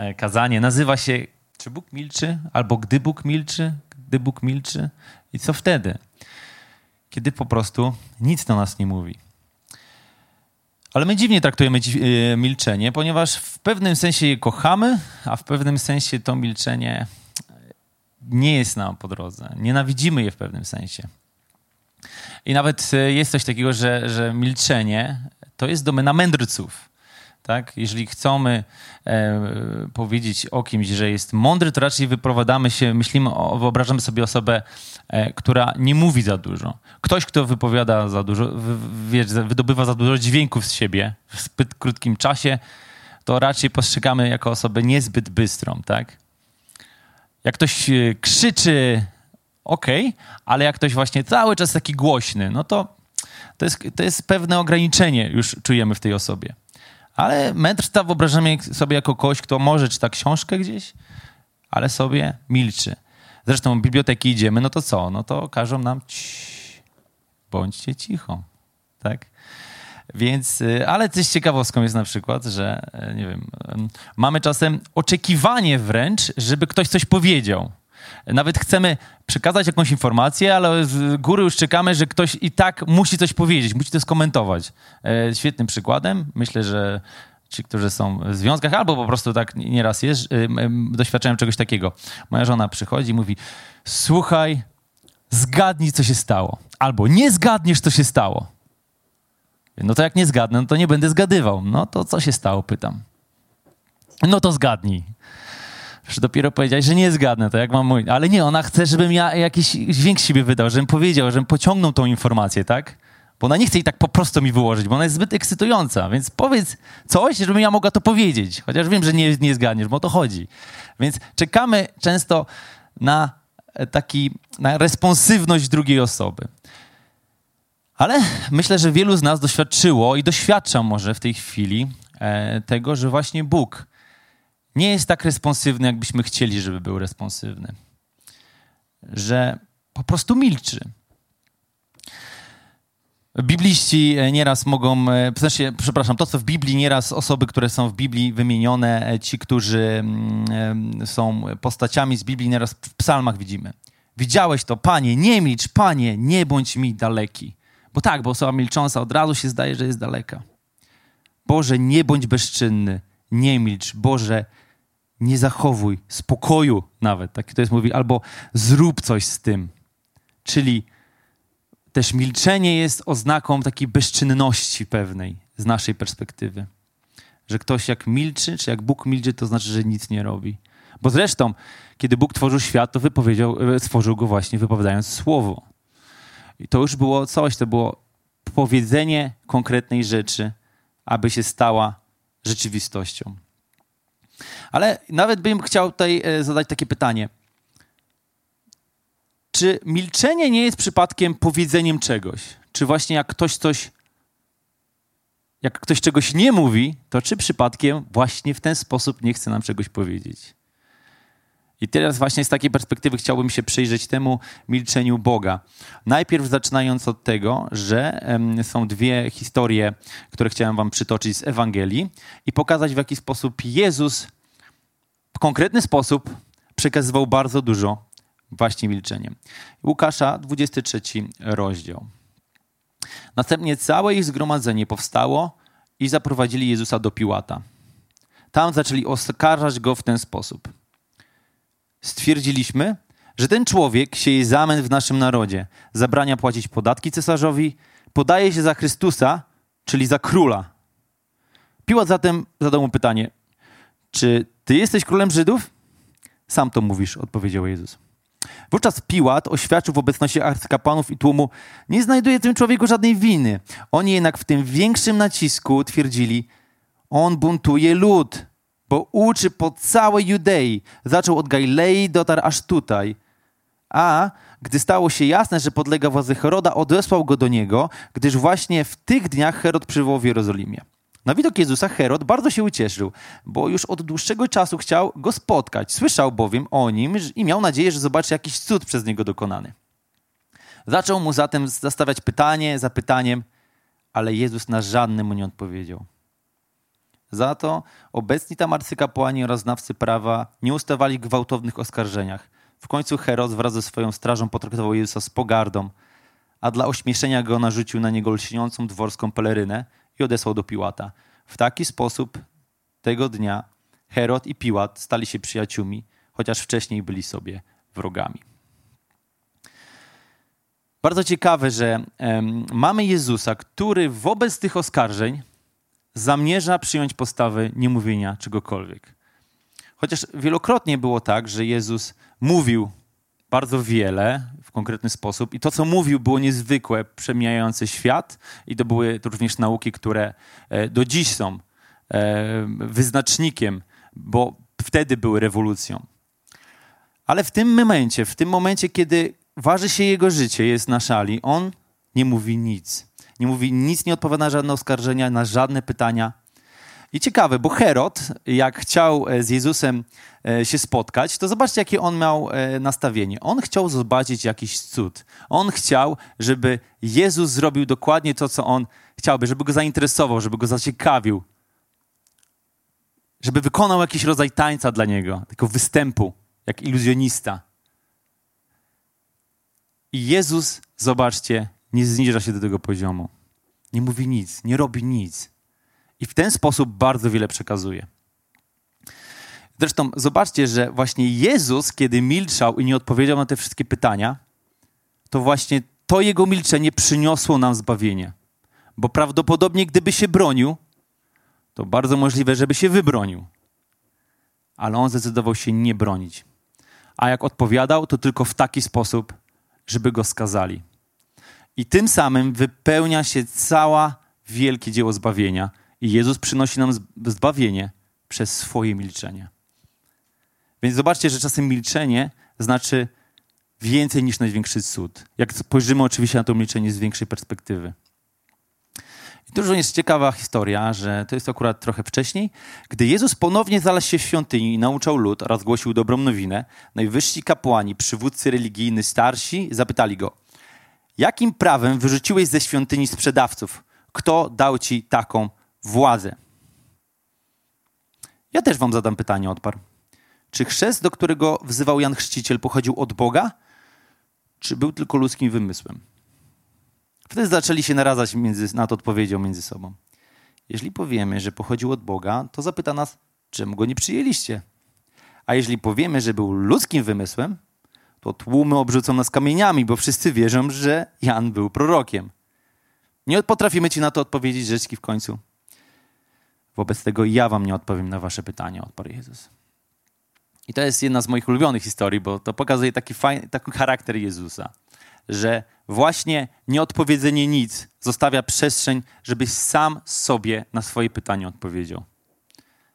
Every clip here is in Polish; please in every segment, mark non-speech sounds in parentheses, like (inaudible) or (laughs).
e, kazanie nazywa się Czy Bóg milczy? Albo Gdy Bóg milczy? Gdy Bóg milczy? I co wtedy? Kiedy po prostu nic do nas nie mówi. Ale my dziwnie traktujemy e, milczenie, ponieważ w pewnym sensie je kochamy, a w pewnym sensie to milczenie nie jest nam po drodze. Nienawidzimy je w pewnym sensie. I nawet e, jest coś takiego, że, że milczenie to jest domena mędrców. Tak? Jeżeli chcemy e, powiedzieć o kimś, że jest mądry, to raczej wyprowadzamy się, myślimy, o, wyobrażamy sobie osobę, e, która nie mówi za dużo. Ktoś, kto wypowiada za dużo, wy, wiesz, wydobywa za dużo dźwięków z siebie w zbyt krótkim czasie, to raczej postrzegamy jako osobę niezbyt bystrą, tak? Jak ktoś e, krzyczy, ok, ale jak ktoś właśnie cały czas taki głośny, no to to jest, to jest pewne ograniczenie już czujemy w tej osobie. Ale mędrca wyobrażamy sobie jako kogoś, kto może czyta książkę gdzieś, ale sobie milczy. Zresztą w biblioteki idziemy, no to co? No to każą nam cii, bądźcie cicho, tak? Więc, y, ale coś ciekawostką jest na przykład, że, y, nie wiem, mamy czasem oczekiwanie wręcz, żeby ktoś coś powiedział. Nawet chcemy przekazać jakąś informację, ale z góry już czekamy, że ktoś i tak musi coś powiedzieć, musi to skomentować. E, świetnym przykładem, myślę, że ci, którzy są w związkach, albo po prostu tak nieraz jest, doświadczają czegoś takiego. Moja żona przychodzi i mówi, słuchaj, zgadnij, co się stało. Albo nie zgadniesz, co się stało. No to jak nie zgadnę, no to nie będę zgadywał. No to co się stało, pytam. No to zgadnij że dopiero powiedziałeś, że nie zgadnę, to jak mam mówić. Ale nie, ona chce, żebym ja jakiś dźwięk siebie wydał, żebym powiedział, żebym pociągnął tą informację, tak? Bo ona nie chce jej tak po prostu mi wyłożyć, bo ona jest zbyt ekscytująca, więc powiedz coś, żebym ja mogła to powiedzieć. Chociaż wiem, że nie, nie zgadniesz, bo o to chodzi. Więc czekamy często na taki, na responsywność drugiej osoby. Ale myślę, że wielu z nas doświadczyło i doświadcza może w tej chwili e, tego, że właśnie Bóg nie jest tak responsywny, jakbyśmy chcieli, żeby był responsywny. Że po prostu milczy. Bibliści e, nieraz mogą, e, w sensie, przepraszam, to co w Biblii nieraz osoby, które są w Biblii wymienione, e, ci, którzy mm, są postaciami z Biblii, nieraz w psalmach widzimy. Widziałeś to, Panie, nie milcz, Panie, nie bądź mi daleki. Bo tak, bo osoba milcząca od razu się zdaje, że jest daleka. Boże, nie bądź bezczynny, nie milcz. Boże, nie zachowuj spokoju nawet, tak to jest mówi, albo zrób coś z tym. Czyli też milczenie jest oznaką takiej bezczynności pewnej z naszej perspektywy. Że ktoś jak milczy, czy jak Bóg milczy, to znaczy, że nic nie robi. Bo zresztą, kiedy Bóg tworzył świat, to wypowiedział, e, stworzył go właśnie wypowiadając słowo. I to już było coś, to było powiedzenie konkretnej rzeczy, aby się stała rzeczywistością. Ale nawet bym chciał tutaj e, zadać takie pytanie. Czy milczenie nie jest przypadkiem powiedzeniem czegoś? Czy właśnie jak ktoś coś, jak ktoś czegoś nie mówi, to czy przypadkiem właśnie w ten sposób nie chce nam czegoś powiedzieć? I teraz właśnie z takiej perspektywy chciałbym się przyjrzeć temu milczeniu Boga. Najpierw zaczynając od tego, że są dwie historie, które chciałem wam przytoczyć z Ewangelii i pokazać w jaki sposób Jezus w konkretny sposób przekazywał bardzo dużo właśnie milczeniem. Łukasza, 23 rozdział. Następnie całe ich zgromadzenie powstało i zaprowadzili Jezusa do Piłata. Tam zaczęli oskarżać go w ten sposób. Stwierdziliśmy, że ten człowiek sieje zamęt w naszym narodzie, zabrania płacić podatki cesarzowi, podaje się za Chrystusa, czyli za króla. Piłat zatem zadał mu pytanie: Czy ty jesteś królem Żydów? Sam to mówisz, odpowiedział Jezus. Wówczas Piłat oświadczył w obecności arcykapłanów i tłumu, nie znajduje tym człowieku żadnej winy. Oni jednak w tym większym nacisku twierdzili, on buntuje lud, bo uczy po całej Judei. Zaczął od Galilei, dotarł aż tutaj. A gdy stało się jasne, że podlega władzy Heroda, odesłał go do niego, gdyż właśnie w tych dniach Herod przywołał w Jerozolimie. Na widok Jezusa Herod bardzo się ucieszył, bo już od dłuższego czasu chciał go spotkać. Słyszał bowiem o nim i miał nadzieję, że zobaczy jakiś cud przez niego dokonany. Zaczął mu zatem zastawiać pytanie za pytaniem, ale Jezus na żadne mu nie odpowiedział. Za to obecni tam arcykapłani oraz znawcy prawa nie ustawali w gwałtownych oskarżeniach. W końcu Herod wraz ze swoją strażą potraktował Jezusa z pogardą, a dla ośmieszenia go narzucił na niego lśniącą dworską pelerynę i odesłał do Piłata. W taki sposób tego dnia Herod i Piłat stali się przyjaciółmi, chociaż wcześniej byli sobie wrogami. Bardzo ciekawe, że mamy Jezusa, który wobec tych oskarżeń zamierza przyjąć postawę niemówienia czegokolwiek. Chociaż wielokrotnie było tak, że Jezus mówił bardzo wiele w konkretny sposób i to, co mówił, było niezwykłe, przemijające świat i to były również nauki, które e, do dziś są e, wyznacznikiem, bo wtedy były rewolucją. Ale w tym momencie, w tym momencie, kiedy waży się jego życie, jest na szali, on nie mówi nic. Nie mówi nic, nie odpowiada na żadne oskarżenia, na żadne pytania. I ciekawe, bo Herod, jak chciał e, z Jezusem e, się spotkać, to zobaczcie, jakie on miał e, nastawienie. On chciał zobaczyć jakiś cud. On chciał, żeby Jezus zrobił dokładnie to, co on chciałby, żeby go zainteresował, żeby go zaciekawił, żeby wykonał jakiś rodzaj tańca dla niego, takiego występu, jak iluzjonista. I Jezus, zobaczcie, nie zniża się do tego poziomu. Nie mówi nic, nie robi nic. I w ten sposób bardzo wiele przekazuje. Zresztą zobaczcie, że właśnie Jezus, kiedy milczał i nie odpowiedział na te wszystkie pytania, to właśnie to jego milczenie przyniosło nam zbawienie. Bo prawdopodobnie, gdyby się bronił, to bardzo możliwe, żeby się wybronił. Ale on zdecydował się nie bronić. A jak odpowiadał, to tylko w taki sposób, żeby go skazali. I tym samym wypełnia się cała wielkie dzieło zbawienia. I Jezus przynosi nam zbawienie przez swoje milczenie. Więc zobaczcie, że czasem milczenie znaczy więcej niż największy cud. Jak spojrzymy oczywiście na to milczenie z większej perspektywy. I to jest ciekawa historia, że to jest akurat trochę wcześniej, gdy Jezus ponownie znalazł się w świątyni i nauczał lud oraz głosił dobrą nowinę, najwyżsi kapłani, przywódcy religijni, starsi zapytali go, jakim prawem wyrzuciłeś ze świątyni sprzedawców? Kto dał ci taką władzę? Ja też wam zadam pytanie, odparł. Czy chrzest, do którego wzywał Jan Chrzciciel, pochodził od Boga, czy był tylko ludzkim wymysłem? Wtedy zaczęli się naradzać między, nad odpowiedzią między sobą. Jeśli powiemy, że pochodził od Boga, to zapyta nas, czemu go nie przyjęliście? A jeśli powiemy, że był ludzkim wymysłem, to tłumy obrzucą nas kamieniami, bo wszyscy wierzą, że Jan był prorokiem. Nie potrafimy ci na to odpowiedzieć, rzeczki w końcu. Wobec tego ja wam nie odpowiem na wasze pytanie, odparł Jezus. I to jest jedna z moich ulubionych historii, bo to pokazuje taki, fajny, taki charakter Jezusa że właśnie nieodpowiedzenie nic zostawia przestrzeń, żebyś sam sobie na swoje pytanie odpowiedział.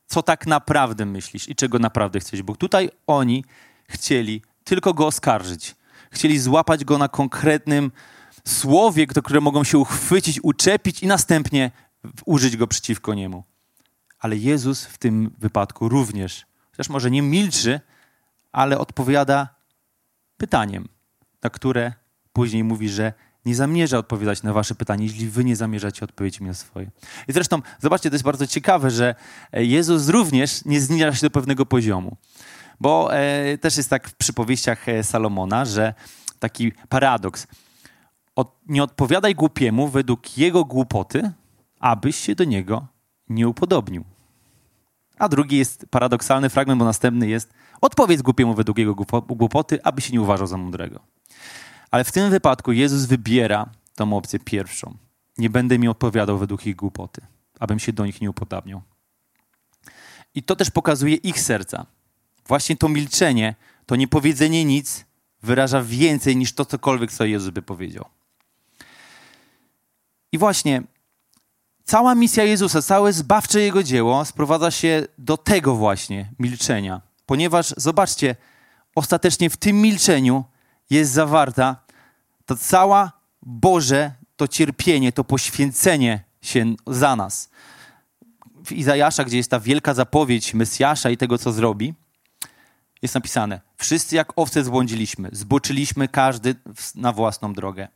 Co tak naprawdę myślisz i czego naprawdę chcesz? Bo tutaj oni chcieli tylko go oskarżyć. Chcieli złapać go na konkretnym słowie, do którego mogą się uchwycić, uczepić i następnie użyć go przeciwko niemu. Ale Jezus w tym wypadku również, chociaż może nie milczy, ale odpowiada pytaniem, na które później mówi, że nie zamierza odpowiadać na wasze pytanie, jeśli wy nie zamierzacie odpowiedzieć mi na swoje. I zresztą, zobaczcie, to jest bardzo ciekawe, że Jezus również nie zniża się do pewnego poziomu. Bo e, też jest tak w przypowieściach e, Salomona, że taki paradoks. Od, nie odpowiadaj głupiemu według jego głupoty, abyś się do niego nie upodobnił. A drugi jest paradoksalny fragment, bo następny jest odpowiedz głupiemu według jego głupoty, aby się nie uważał za mądrego. Ale w tym wypadku Jezus wybiera tą opcję pierwszą. Nie będę mi odpowiadał według ich głupoty, abym się do nich nie upodabniał. I to też pokazuje ich serca. Właśnie to milczenie, to niepowiedzenie nic wyraża więcej niż to cokolwiek, co Jezus by powiedział. I właśnie cała misja Jezusa, całe zbawcze Jego dzieło sprowadza się do tego właśnie milczenia. Ponieważ, zobaczcie, ostatecznie w tym milczeniu jest zawarta to cała Boże, to cierpienie, to poświęcenie się za nas. W Izajasza, gdzie jest ta wielka zapowiedź Mesjasza i tego, co zrobi, jest napisane: Wszyscy jak owce zbłądziliśmy, zboczyliśmy każdy na własną drogę.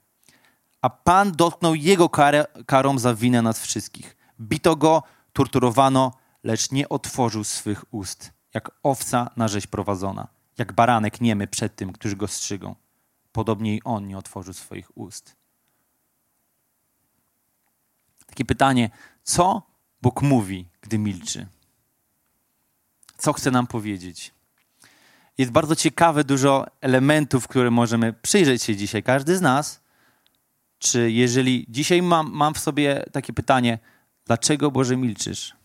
A Pan dotknął jego karę, karą za winę nas wszystkich. Bito go, torturowano, lecz nie otworzył swych ust, jak owca na rzeź prowadzona, jak baranek niemy przed tym, którzy go strzygą. Podobnie i on nie otworzył swoich ust. Takie pytanie, co Bóg mówi, gdy milczy? Co chce nam powiedzieć? Jest bardzo ciekawe, dużo elementów, które możemy przyjrzeć się dzisiaj, każdy z nas. Czy jeżeli dzisiaj mam, mam w sobie takie pytanie, dlaczego Boże milczysz?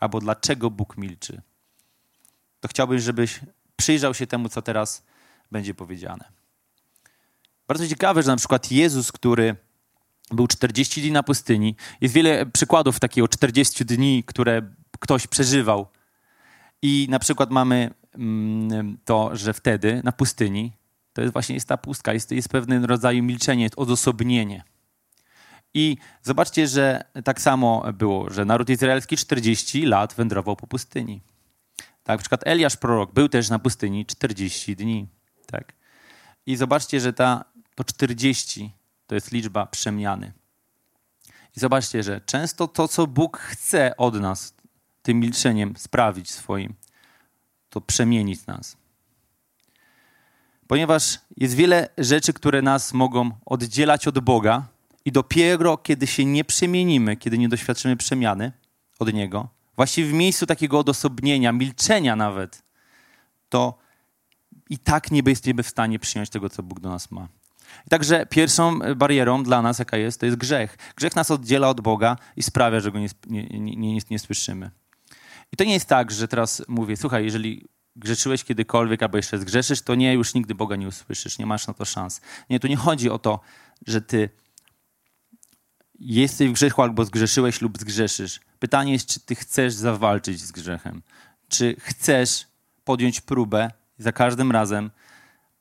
Albo dlaczego Bóg milczy? To chciałbym, żebyś przyjrzał się temu, co teraz będzie powiedziane. Bardzo ciekawe, że na przykład Jezus, który był 40 dni na pustyni, jest wiele przykładów takiego 40 dni, które ktoś przeżywał. I na przykład mamy to, że wtedy na pustyni to jest właśnie jest ta pustka, jest, jest pewien rodzaj milczenie, odosobnienie. I zobaczcie, że tak samo było, że naród izraelski 40 lat wędrował po pustyni. Tak, na przykład Eliasz prorok był też na pustyni 40 dni. Tak. I zobaczcie, że ta, to 40 to jest liczba przemiany. I zobaczcie, że często to, co Bóg chce od nas, tym milczeniem sprawić swoim, to przemienić nas. Ponieważ jest wiele rzeczy, które nas mogą oddzielać od Boga, i dopiero kiedy się nie przemienimy, kiedy nie doświadczymy przemiany od Niego, właściwie w miejscu takiego odosobnienia, milczenia nawet, to i tak nie będziemy w stanie przyjąć tego, co Bóg do nas ma. I także pierwszą barierą dla nas, jaka jest, to jest grzech. Grzech nas oddziela od Boga i sprawia, że go nie, nie, nie, nie słyszymy. I to nie jest tak, że teraz mówię, słuchaj, jeżeli grzeczyłeś kiedykolwiek albo jeszcze zgrzeszysz, to nie, już nigdy Boga nie usłyszysz, nie masz na to szans. Nie, tu nie chodzi o to, że ty jesteś w grzechu albo zgrzeszyłeś lub zgrzeszysz. Pytanie jest, czy ty chcesz zawalczyć z grzechem? Czy chcesz podjąć próbę za każdym razem,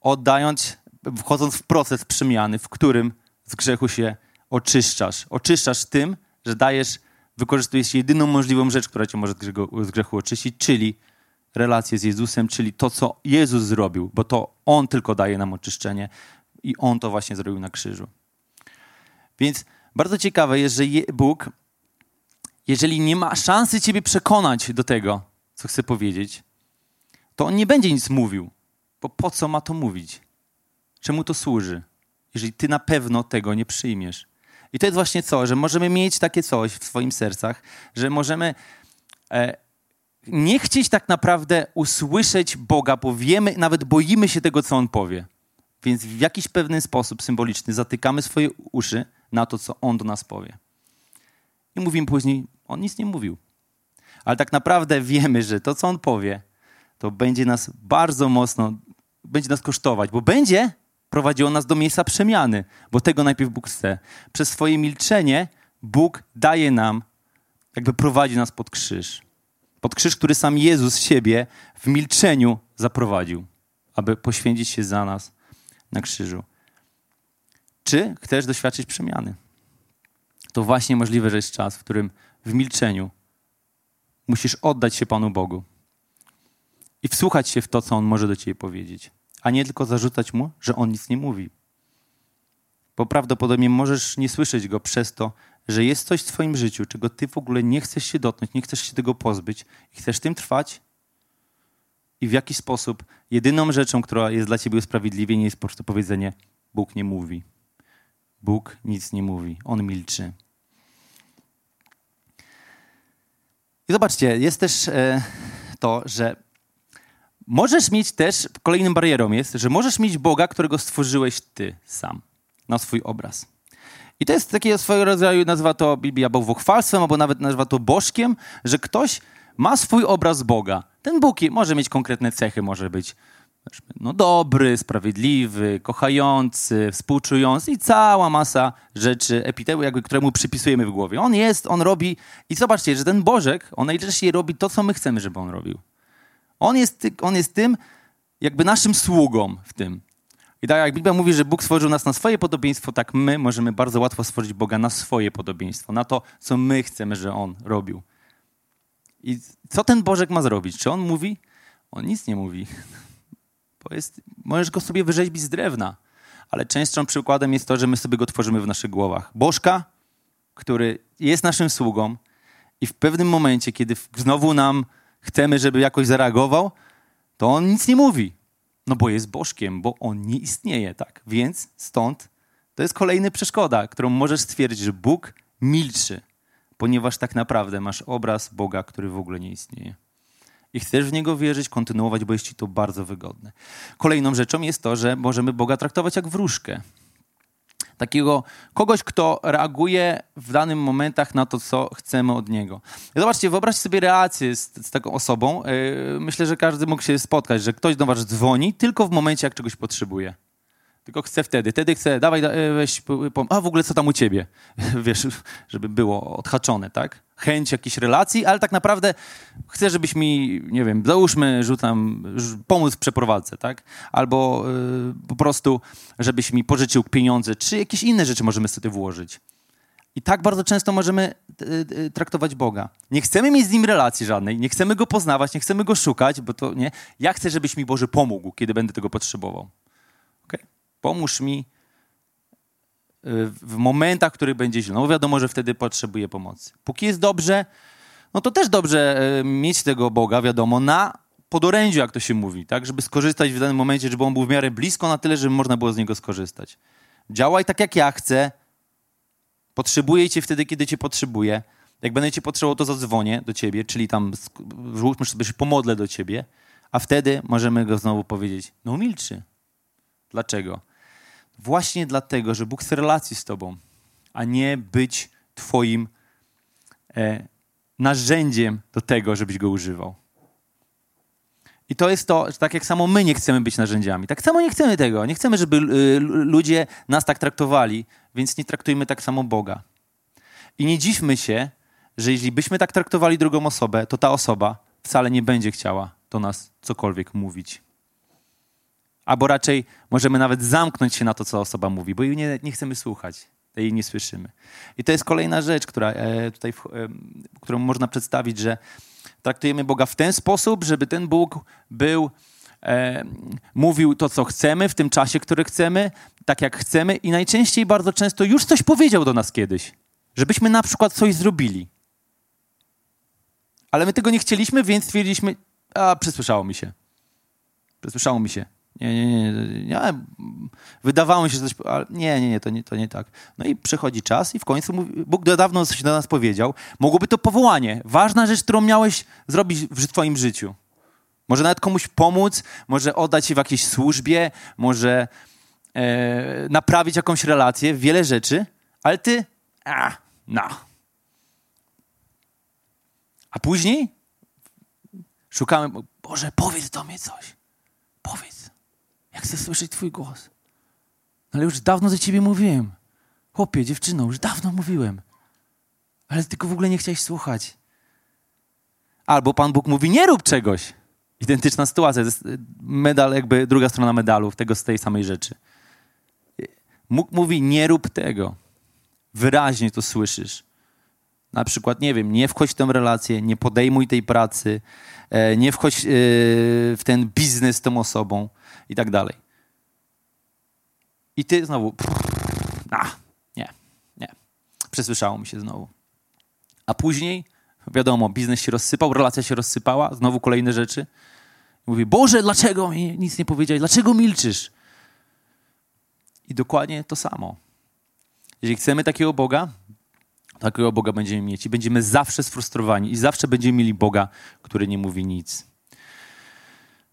oddając, wchodząc w proces przemiany, w którym z grzechu się oczyszczasz. Oczyszczasz tym, że dajesz, wykorzystujesz jedyną możliwą rzecz, która cię może z grzechu, oczyścić, czyli relację z Jezusem, czyli to, co Jezus zrobił, bo to On tylko daje nam oczyszczenie i On to właśnie zrobił na krzyżu. Więc bardzo ciekawe jest, że Bóg, jeżeli nie ma szansy ciebie przekonać do tego, co chce powiedzieć, to on nie będzie nic mówił. Bo po co ma to mówić? Czemu to służy? Jeżeli ty na pewno tego nie przyjmiesz. I to jest właśnie co, że możemy mieć takie coś w swoim sercach, że możemy e, nie chcieć tak naprawdę usłyszeć Boga, bo wiemy, nawet boimy się tego, co On powie. Więc w jakiś pewien sposób symboliczny zatykamy swoje uszy na to, co On do nas powie. I mówimy później, On nic nie mówił. Ale tak naprawdę wiemy, że to, co On powie, to będzie nas bardzo mocno, będzie nas kosztować, bo będzie prowadziło nas do miejsca przemiany, bo tego najpierw Bóg chce. Przez swoje milczenie Bóg daje nam, jakby prowadzi nas pod krzyż. Pod krzyż, który sam Jezus siebie w milczeniu zaprowadził, aby poświęcić się za nas na krzyżu. Czy chcesz doświadczyć przemiany? To właśnie możliwe, że jest czas, w którym w milczeniu musisz oddać się Panu Bogu i wsłuchać się w to, co On może do Ciebie powiedzieć, a nie tylko zarzucać Mu, że On nic nie mówi. Bo prawdopodobnie możesz nie słyszeć Go przez to, że jest coś w Twoim życiu, czego Ty w ogóle nie chcesz się dotknąć, nie chcesz się tego pozbyć i chcesz tym trwać i w jakiś sposób jedyną rzeczą, która jest dla Ciebie usprawiedliwienie jest po prostu powiedzenie Bóg nie mówi. Bóg nic nie mówi, on milczy. I zobaczcie, jest też e, to, że możesz mieć też, kolejną barierą jest, że możesz mieć Boga, którego stworzyłeś ty sam, na swój obraz. I to jest takie swojego rodzaju, nazywa to Biblia bałwochwalstwem, albo nawet nazywa to bożkiem, że ktoś ma swój obraz Boga. Ten Bóg może mieć konkretne cechy, może być no, dobry, sprawiedliwy, kochający, współczujący i cała masa rzeczy, epitetu, jakby, któremu przypisujemy w głowie. On jest, on robi i zobaczcie, że ten Bożek, on najczęściej robi to, co my chcemy, żeby on robił. On jest, on jest tym, jakby naszym sługą w tym. I tak jak Biblia mówi, że Bóg stworzył nas na swoje podobieństwo, tak my możemy bardzo łatwo stworzyć Boga na swoje podobieństwo, na to, co my chcemy, że On robił. I co ten Bożek ma zrobić? Czy On mówi? On nic nie mówi. (laughs) Bo jest, możesz go sobie wyrzeźbić z drewna. Ale częstszym przykładem jest to, że my sobie go tworzymy w naszych głowach. Bożka, który jest naszym sługą I w pewnym momencie, kiedy znowu nam chcemy, żeby jakoś zareagował, to on nic nie mówi. No bo jest bożkiem, bo on nie istnieje, tak? Więc stąd to jest kolejna przeszkoda, którą możesz stwierdzić, że Bóg milczy, ponieważ tak naprawdę masz obraz Boga, który w ogóle nie istnieje. I chcesz w niego wierzyć, kontynuować, bo jest ci to bardzo wygodne. Kolejną rzeczą jest to, że możemy Boga traktować jak wróżkę takiego kogoś, kto reaguje w danym momentach na to, co chcemy od niego. Zobaczcie, wyobraźcie sobie relację z, z taką osobą. Yy, myślę, że każdy mógł się spotkać, że ktoś do was dzwoni tylko w momencie, jak czegoś potrzebuje. Tylko chce wtedy. Wtedy chce, dawaj, e, weź, a w ogóle co tam u ciebie? (laughs) Wiesz, żeby było odhaczone, tak? Chęć jakiejś relacji, ale tak naprawdę chcę, żebyś mi, nie wiem, załóżmy, rzucam, pomóc w przeprowadzce, tak? Albo y, po prostu, żebyś mi pożyczył pieniądze, czy jakieś inne rzeczy możemy sobie włożyć. I tak bardzo często możemy y, traktować Boga. Nie chcemy mieć z Nim relacji żadnej, nie chcemy Go poznawać, nie chcemy Go szukać, bo to nie. Ja chcę, żebyś mi Boże pomógł, kiedy będę tego potrzebował. Pomóż mi y, w momentach, w których będzie źle. No wiadomo, że wtedy potrzebuję pomocy. Póki jest dobrze, no to też dobrze y, mieć tego Boga, wiadomo, na podorędziu, jak to się mówi, tak? Żeby skorzystać w danym momencie, żeby on był w miarę blisko na tyle, żeby można było z niego skorzystać. Działaj tak, jak ja chcę. Potrzebuję cię wtedy, kiedy cię potrzebuję. Jak będę cię potrzebował, to zadzwonię do ciebie, czyli tam zróbmy sobie, że pomodlę do ciebie, a wtedy możemy go znowu powiedzieć, no milczy. Dlaczego? Właśnie dlatego, że Bóg chce relacji z Tobą, a nie być Twoim e, narzędziem do tego, żebyś go używał. I to jest to, że tak jak samo my nie chcemy być narzędziami, tak samo nie chcemy tego. Nie chcemy, żeby y, ludzie nas tak traktowali, więc nie traktujmy tak samo Boga. I nie dziwmy się, że jeśli byśmy tak traktowali drugą osobę, to ta osoba wcale nie będzie chciała do nas cokolwiek mówić albo raczej możemy nawet zamknąć się na to, co osoba mówi, bo jej nie, nie chcemy słuchać, jej nie słyszymy. I to jest kolejna rzecz, która, e, tutaj, e, którą można przedstawić, że traktujemy Boga w ten sposób, żeby ten Bóg był, e, mówił to, co chcemy w tym czasie, który chcemy, tak jak chcemy i najczęściej bardzo często już coś powiedział do nas kiedyś, żebyśmy na przykład coś zrobili. Ale my tego nie chcieliśmy, więc stwierdziliśmy, a przesłyszało mi się. Przesłyszało mi się. Nie, nie, nie, nie. Wydawało mi się, że coś. Ale nie, nie, nie to, nie, to nie tak. No i przychodzi czas, i w końcu mówi, Bóg dawno coś do nas powiedział. Mogłoby to powołanie. Ważna rzecz, którą miałeś zrobić w Twoim życiu. Może nawet komuś pomóc, może oddać się w jakiejś służbie, może e, naprawić jakąś relację, wiele rzeczy, ale ty. A, no. A później szukamy. Boże, powiedz do mnie coś. Powiedz. Ja chcę słyszeć Twój głos. Ale już dawno do Ciebie mówiłem. Chłopie, dziewczyno, już dawno mówiłem. Ale tylko w ogóle nie chciałeś słuchać. Albo Pan Bóg mówi, nie rób czegoś. Identyczna sytuacja. To jest medal, jakby druga strona medalu, tego z tej samej rzeczy. Bóg mówi, nie rób tego. Wyraźnie to słyszysz. Na przykład, nie wiem, nie wchodź w tę relację, nie podejmuj tej pracy, e, nie wchodź e, w ten biznes z tą osobą i tak dalej. I ty znowu, a, nie, nie. Przesłyszało mi się znowu. A później, wiadomo, biznes się rozsypał, relacja się rozsypała, znowu kolejne rzeczy. Mówi, Boże, dlaczego mi nic nie powiedziałeś? Dlaczego milczysz? I dokładnie to samo. Jeżeli chcemy takiego Boga, takiego Boga będziemy mieć i będziemy zawsze sfrustrowani i zawsze będziemy mieli Boga, który nie mówi nic.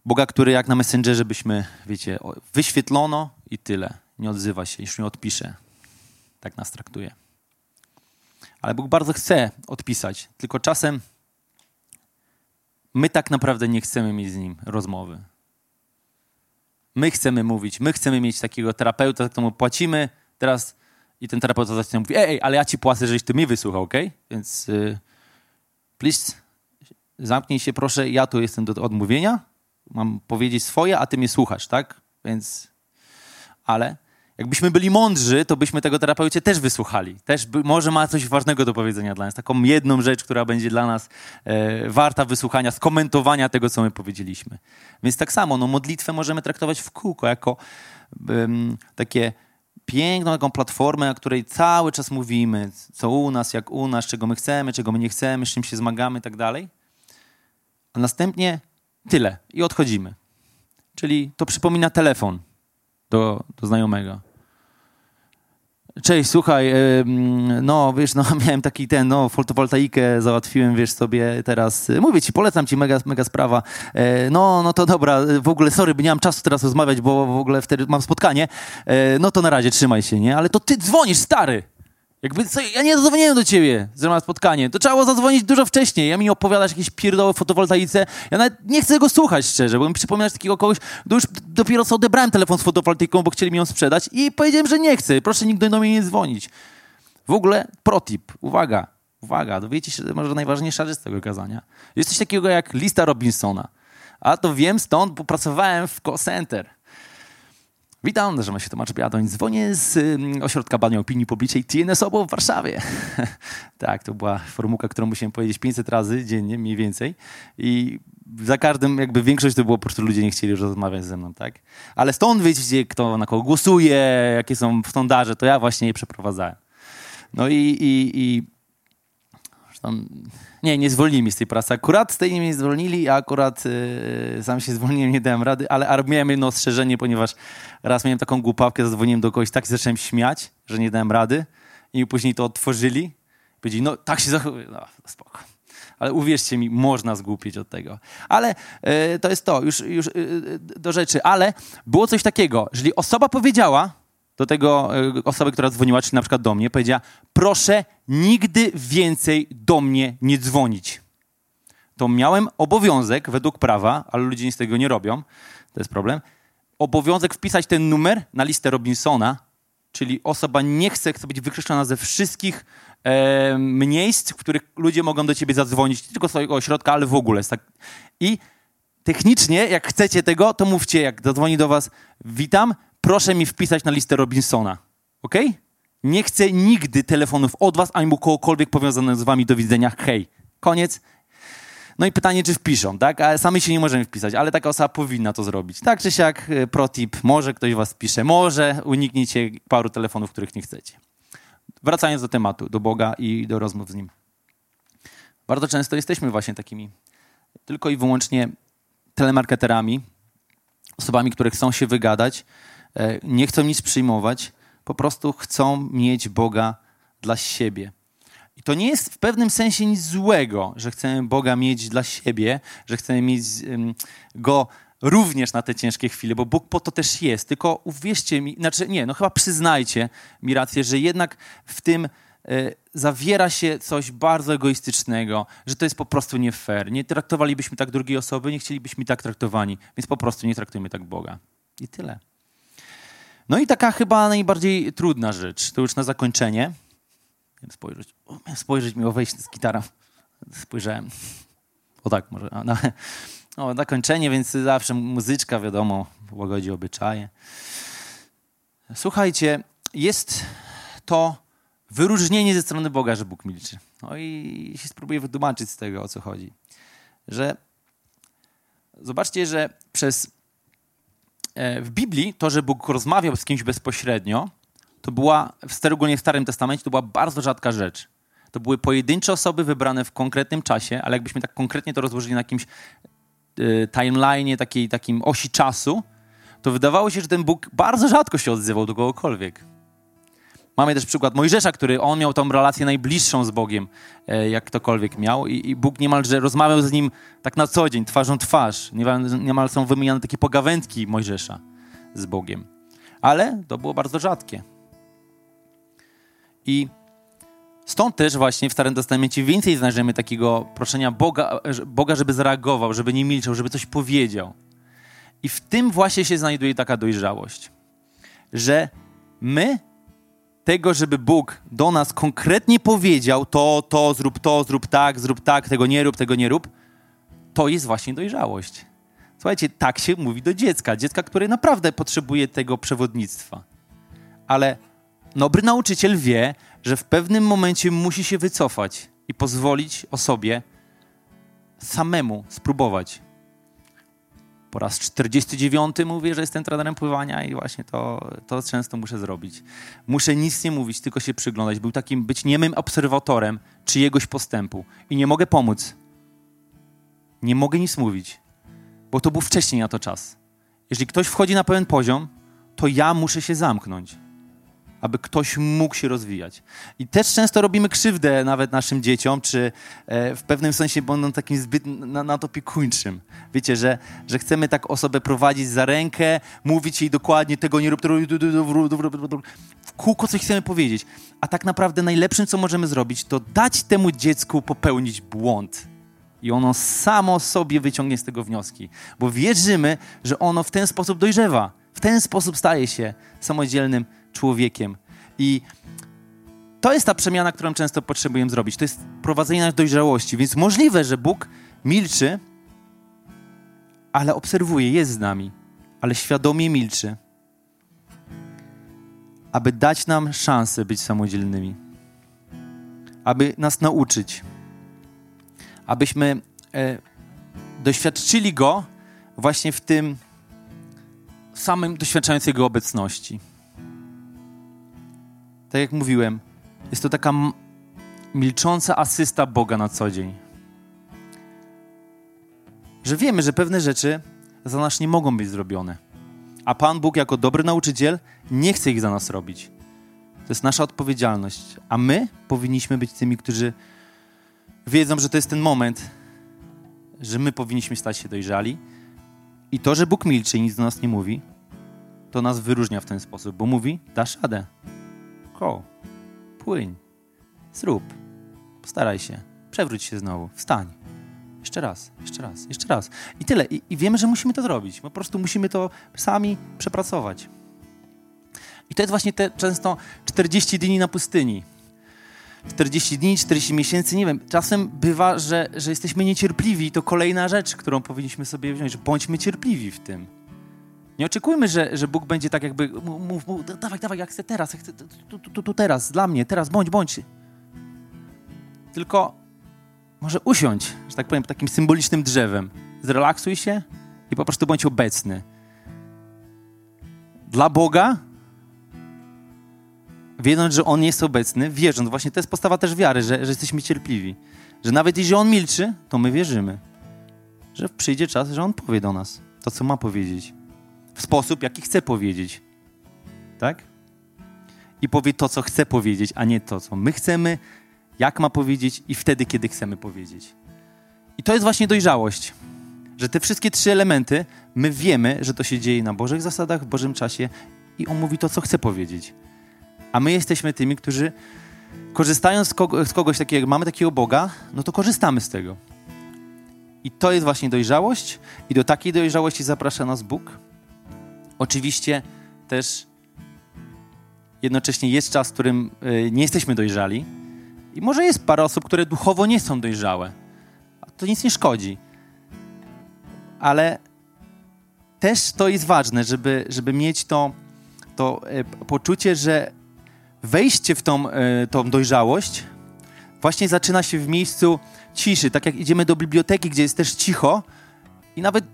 Boga, który jak na Messengerze byśmy, wiecie, wyświetlono i tyle. Nie odzywa się, już nie odpisze. Tak nas traktuje. Ale Bóg bardzo chce odpisać, tylko czasem my tak naprawdę nie chcemy mieć z Nim rozmowy. My chcemy mówić, my chcemy mieć takiego terapeuta, któremu płacimy, teraz i ten terapeuta zaczyna mówi, ej, ale ja ci płacę, żeś ty mi wysłuchał, ok? Więc y, please, zamknij się proszę, ja tu jestem do odmówienia, mam powiedzieć swoje, a ty mnie słuchasz, tak? Więc, ale jakbyśmy byli mądrzy, to byśmy tego terapeucie też wysłuchali. Też by, może ma coś ważnego do powiedzenia dla nas. Taką jedną rzecz, która będzie dla nas e, warta wysłuchania, skomentowania tego, co my powiedzieliśmy. Więc tak samo, no modlitwę możemy traktować w kółko, jako takie piękną taką platformę, na której cały czas mówimy, co u nas, jak u nas, czego my chcemy, czego my nie chcemy, z czym się zmagamy i tak dalej. A następnie tyle i odchodzimy. Czyli to przypomina telefon do, do znajomego. Cześć, słuchaj, no wiesz, no (laughs) miałem taki ten, no fotowoltaikę załatwiłem, wiesz sobie teraz, mówię ci, polecam ci, mega, mega sprawa. E, no, no to dobra, w ogóle sorry, nie mam czasu teraz rozmawiać, bo w ogóle wtedy mam spotkanie. E, no to na razie, trzymaj się, nie? Ale to ty dzwonisz, stary! Jakby, co, ja nie zadzwoniłem do ciebie, że mam spotkanie. To trzeba było zadzwonić dużo wcześniej. Ja mi opowiadasz jakieś pierdoły fotowoltaice. Ja nawet nie chcę go słuchać szczerze, bo mi przypominasz takiego kogoś, kto już dopiero co odebrałem telefon z fotowoltaiką, bo chcieli mi ją sprzedać i powiedziałem, że nie chcę. Proszę nigdy do mnie nie dzwonić. W ogóle protip, uwaga, uwaga, dowiecie się, może najważniejsza rzecz z tego kazania. Jest coś takiego jak lista Robinsona. A to wiem stąd, bo pracowałem w call center. Witam, nazywam się Tomasz Biadoń, dzwonię z um, Ośrodka Badania Opinii Publicznej TNS-OBO w Warszawie. (laughs) tak, to była formułka, którą musiałem powiedzieć 500 razy dziennie, mniej więcej. I za każdym, jakby większość to było po prostu ludzie nie chcieli rozmawiać ze mną, tak? Ale stąd wiecie, kto na kogo głosuje, jakie są sondaże, to ja właśnie je przeprowadzałem. No i, i, i tam, nie, nie zwolnili mi z tej pracy. Akurat z tej nie mnie zwolnili, a akurat yy, sam się zwolniłem, nie dałem rady, ale, ale miałem jedno ostrzeżenie, ponieważ raz miałem taką głupawkę, zadzwoniłem do kogoś, tak zacząłem śmiać, że nie dałem rady i później to otworzyli. Powiedzieli, no tak się zachowuje, no spoko. Ale uwierzcie mi, można zgłupić od tego. Ale yy, to jest to, już, już yy, do rzeczy. Ale było coś takiego, jeżeli osoba powiedziała, do tego e, osoby, która dzwoniła, czy na przykład do mnie, powiedziała: Proszę nigdy więcej do mnie nie dzwonić. To miałem obowiązek według prawa, ale ludzie nic z tego nie robią, to jest problem. Obowiązek wpisać ten numer na listę Robinsona, czyli osoba nie chce, chce być wykreślona ze wszystkich e, miejsc, w których ludzie mogą do ciebie zadzwonić, nie tylko z swojego ośrodka, ale w ogóle. Tak. I technicznie, jak chcecie tego, to mówcie, jak zadzwoni do was, witam, proszę mi wpisać na listę Robinsona. Ok? Nie chcę nigdy telefonów od was, ani kogokolwiek powiązanego z wami do widzenia. Hej. Koniec. No i pytanie, czy wpiszą, tak? Ale sami się nie możemy wpisać, ale taka osoba powinna to zrobić. Tak czy siak, y, protip, może ktoś was pisze, może uniknijcie paru telefonów, których nie chcecie. Wracając do tematu, do Boga i do rozmów z Nim. Bardzo często jesteśmy właśnie takimi tylko i wyłącznie telemarketerami, osobami, które chcą się wygadać, E, nie chcą nic przyjmować, po prostu chcą mieć Boga dla siebie. I to nie jest w pewnym sensie nic złego, że chcemy Boga mieć dla siebie, że chcemy mieć Go również na te ciężkie chwile, bo Bóg po to też jest. Tylko uwierzcie mi, znaczy nie, no chyba przyznajcie mi rację, że jednak w tym y, zawiera się coś bardzo egoistycznego, że to jest po prostu nie fair. Nie traktowalibyśmy tak drugiej osoby, nie chcielibyśmy tak traktowani, więc po prostu nie traktujmy tak Boga. I tyle. No i taka chyba najbardziej trudna rzecz, to już na zakończenie. Spojrzeć, spojrzeć miło wejść z gitara. Spojrzałem. O tak, może. No, no, zakończenie, więc zawsze muzyczka, wiadomo, łagodzi obyczaje. Słuchajcie, jest to wyróżnienie ze strony Boga, że Bóg milczy. No i się spróbuję wytłumaczyć z tego, o co chodzi. Że zobaczcie, że przez w Biblii to, że Bóg rozmawiał z kimś bezpośrednio, to była, szczególnie w Starym Testamencie, to była bardzo rzadka rzecz. To były pojedyncze osoby wybrane w konkretnym czasie, ale jakbyśmy tak konkretnie to rozłożyli na jakimś y, timeline, takiej, takim osi czasu, to wydawało się, że ten Bóg bardzo rzadko się odzywał do kogokolwiek. Mamy też przykład Mojżesza, który on miał tą relację najbliższą z Bogiem, e, jak ktokolwiek miał i, i Bóg niemalże rozmawiał z nim tak na co dzień, twarzą twarz. Niemal, niemal są wymieniane takie pogawędki Mojżesza z Bogiem. Ale to było bardzo rzadkie. I stąd też właśnie w Starym Testamencie więcej znajdziemy takiego proszenia Boga, Boga, żeby zareagował, żeby nie milczał, żeby coś powiedział. I w tym właśnie się znajduje taka dojrzałość, że my tego, żeby Bóg do nas konkretnie powiedział to, to, zrób to, zrób tak, zrób tak, tego nie rób, tego nie rób, to jest właśnie dojrzałość. Słuchajcie, tak się mówi do dziecka. Dziecka, które naprawdę potrzebuje tego przewodnictwa. Ale dobry nauczyciel wie, że w pewnym momencie musi się wycofać i pozwolić osobie samemu spróbować. Po raz 49 mówię, że jestem trenerem pływania i właśnie to, to często muszę zrobić. Muszę nic nie mówić, tylko się przyglądać. Był takim być niemym obserwatorem czyjegoś postępu i nie mogę pomóc. Nie mogę nic mówić, bo to był wcześniej na to czas. Jeżeli ktoś wchodzi na pewien poziom, to ja muszę się zamknąć aby ktoś mógł się rozwijać. I też często robimy krzywdę nawet naszym dzieciom, czy e, w pewnym sensie będą takim zbyt nadopiekuńczym. Wiecie, że, że chcemy tak osobę prowadzić za rękę, mówić jej dokładnie tego nie rób, w kółko coś chcemy powiedzieć. A tak naprawdę najlepszym, co możemy zrobić, to dać temu dziecku popełnić błąd. I ono samo sobie wyciągnie z tego wnioski, bo wierzymy, że ono w ten sposób dojrzewa, w ten sposób staje się samodzielnym człowiekiem. I to jest ta przemiana, którą często potrzebujemy zrobić. To jest prowadzenie nas dojrzałości. Więc możliwe, że Bóg milczy, ale obserwuje, jest z nami, ale świadomie milczy, aby dać nam szansę być samodzielnymi, aby nas nauczyć, abyśmy e, doświadczyli Go właśnie w tym samym doświadczając Jego obecności tak jak mówiłem, jest to taka milcząca asysta Boga na co dzień. Że wiemy, że pewne rzeczy za nas nie mogą być zrobione. A Pan Bóg, jako dobry nauczyciel, nie chce ich za nas robić. To jest nasza odpowiedzialność. A my powinniśmy być tymi, którzy wiedzą, że to jest ten moment, że my powinniśmy stać się dojrzali. I to, że Bóg milczy i nic do nas nie mówi, to nas wyróżnia w ten sposób, bo mówi, dasz radę. Go. Płyń. Zrób. Postaraj się. Przewróć się znowu. Wstań. Jeszcze raz, jeszcze raz, jeszcze raz. I tyle. I, I, wiemy, że musimy to zrobić. Po prostu musimy to sami przepracować. I to jest właśnie te często 40 dni na pustyni. 40 dni, 40 miesięcy, nie wiem. Czasem bywa, że, że jesteśmy niecierpliwi. To kolejna rzecz, którą powinniśmy sobie wziąć. Bądźmy cierpliwi w tym. Nie oczekujmy, że, że Bóg będzie tak jakby, mów, mów, dawaj, dawaj, jak chcę teraz, jak chcę, tu, tu, tu, tu, teraz, dla mnie, teraz, bądź, bądź. Tylko może usiądź, że tak powiem, takim symbolicznym drzewem. Zrelaksuj się i po prostu bądź obecny. Dla Boga, wiedząc, że On jest obecny, wierząc, właśnie to jest postawa też wiary, że, że jesteśmy cierpliwi. Że nawet jeśli On milczy, to my wierzymy. Że przyjdzie czas, że On powie do nas to, co ma powiedzieć w sposób, jaki chce powiedzieć. Tak? I powie to, co chce powiedzieć, a nie to, co my chcemy, jak ma powiedzieć i wtedy, kiedy chcemy powiedzieć. I to jest właśnie dojrzałość, że te wszystkie trzy elementy, my wiemy, że to się dzieje na Bożych zasadach, w Bożym czasie i On mówi to, co chce powiedzieć. A my jesteśmy tymi, którzy korzystając z, kogo, z kogoś takiego, mamy takiego Boga, no to korzystamy z tego. I to jest właśnie dojrzałość i do takiej dojrzałości zaprasza nas Bóg. Oczywiście też jednocześnie jest czas, w którym y, nie jesteśmy dojrzali. I może jest parę osób, które duchowo nie są dojrzałe. To nic nie szkodzi. Ale też to jest ważne, żeby, żeby mieć to, to e, poczucie, że wejście w tą, e, tą dojrzałość właśnie zaczyna się w miejscu ciszy. Tak jak idziemy do biblioteki, gdzie jest też cicho i nawet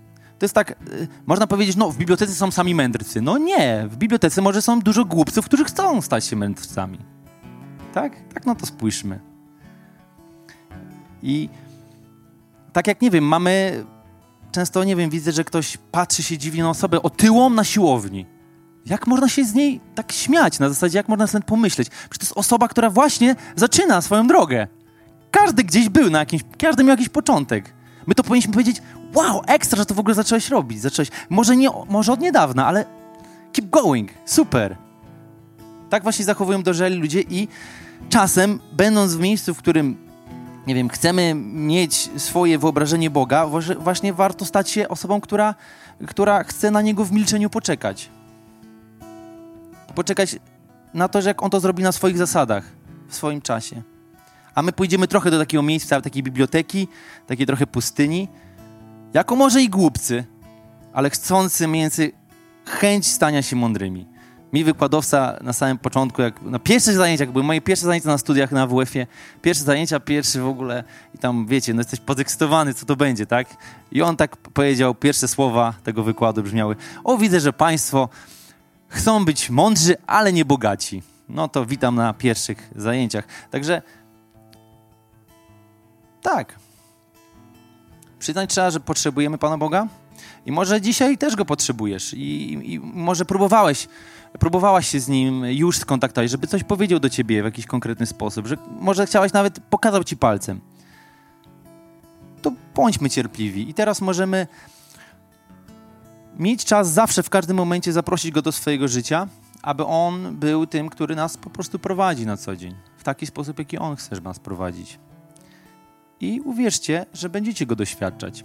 to jest tak, y, można powiedzieć, no w bibliotece są sami mędrcy. No nie, w bibliotece może są dużo głupców, którzy chcą stać się mędrcami. Tak? Tak, no to spójrzmy. I tak jak, nie wiem, mamy, często, nie wiem, widzę, że ktoś patrzy się dziwnie na osobę otyłą na siłowni. Jak można się z niej tak śmiać? Na zasadzie, jak można sobie pomyśleć? Przecież to jest osoba, która właśnie zaczyna swoją drogę. Każdy gdzieś był na jakimś, każdy miał jakiś początek. My to powinniśmy powiedzieć, wow, ekstra, że to w ogóle zacząłeś robić. Zacząłeś, może, nie, może od niedawna, ale keep going, super. Tak właśnie zachowują dojrzali ludzie i czasem, będąc w miejscu, w którym, nie wiem, chcemy mieć swoje wyobrażenie Boga, właśnie warto stać się osobą, która, która chce na Niego w milczeniu poczekać. Poczekać na to, że jak On to zrobi na swoich zasadach, w swoim czasie. A my pójdziemy trochę do takiego miejsca, takiej biblioteki, takiej trochę pustyni, jako może i głupcy, ale chcący między chęć stania się mądrymi. mi wykładowca na samym początku, jak na pierwszych zajęciach, były moje pierwsze zajęcia na studiach na WF-ie, pierwsze zajęcia, pierwszy w ogóle i tam, wiecie, no jesteś podekscytowany, co to będzie, tak? I on tak powiedział, pierwsze słowa tego wykładu brzmiały, o widzę, że państwo chcą być mądrzy, ale nie bogaci. No to witam na pierwszych zajęciach. Także tak. Przyznać trzeba, że potrzebujemy Pana Boga i może dzisiaj też Go potrzebujesz i, i może próbowałeś, próbowałaś się z Nim już skontaktować, żeby coś powiedział do Ciebie w jakiś konkretny sposób, że może chciałaś nawet pokazał Ci palcem. To bądźmy cierpliwi i teraz możemy mieć czas zawsze, w każdym momencie zaprosić Go do swojego życia, aby On był tym, który nas po prostu prowadzi na co dzień. W taki sposób, jaki On chce nas prowadzić. I uwierzcie, że będziecie Go doświadczać.